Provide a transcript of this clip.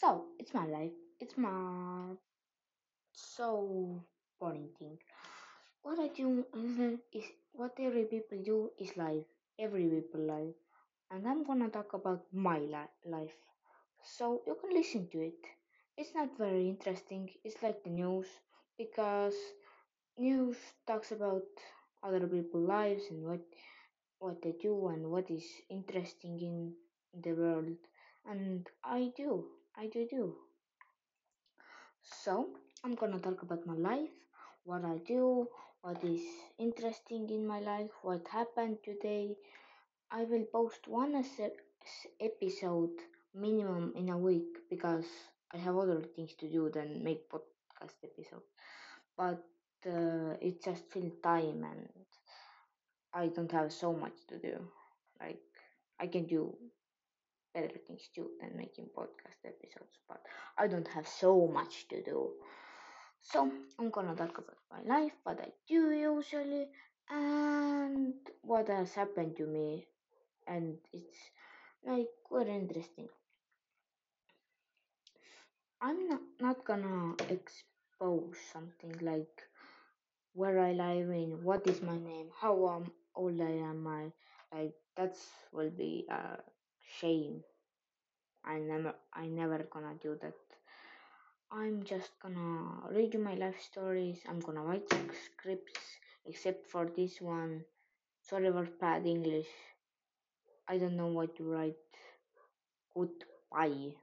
So it's my life. It's my so boring thing. What I do mm-hmm, is what every people do is life. Every people life, and I'm gonna talk about my li- life. So you can listen to it. It's not very interesting. It's like the news because news talks about other people's lives and what what they do and what is interesting in the world. And I do. I do do. So, I'm gonna talk about my life, what I do, what is interesting in my life, what happened today. I will post one episode minimum in a week because I have other things to do than make podcast episode. But uh, it just fill time and I don't have so much to do. Like I can do better things too than making podcast episodes, but I don't have so much to do. So I'm gonna talk about my life, what I do usually, and what has happened to me, and it's like quite interesting. I'm not, not gonna expose something like where I live in, what is my name, how old I am, I like that's will be a shame. I never I never gonna do that. I'm just gonna read you my life stories. I'm gonna write scripts, except for this one. Sorry for bad English. I don't know what to write. Goodbye.